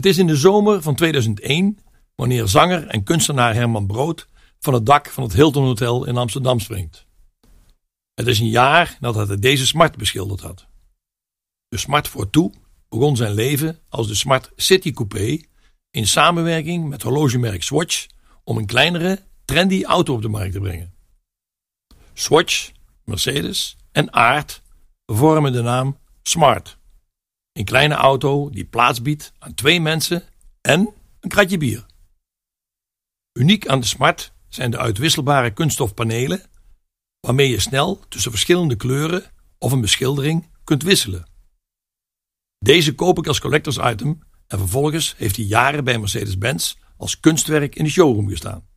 Het is in de zomer van 2001 wanneer zanger en kunstenaar Herman Brood van het dak van het Hilton Hotel in Amsterdam springt. Het is een jaar nadat hij deze Smart beschilderd had. De Smart Fortwo begon zijn leven als de Smart City Coupé in samenwerking met horlogemerk Swatch om een kleinere, trendy auto op de markt te brengen. Swatch, Mercedes en Aard vormen de naam Smart. Een kleine auto die plaats biedt aan twee mensen en een kratje bier. Uniek aan de Smart zijn de uitwisselbare kunststofpanelen, waarmee je snel tussen verschillende kleuren of een beschildering kunt wisselen. Deze koop ik als collectors item en vervolgens heeft hij jaren bij Mercedes-Benz als kunstwerk in de showroom gestaan.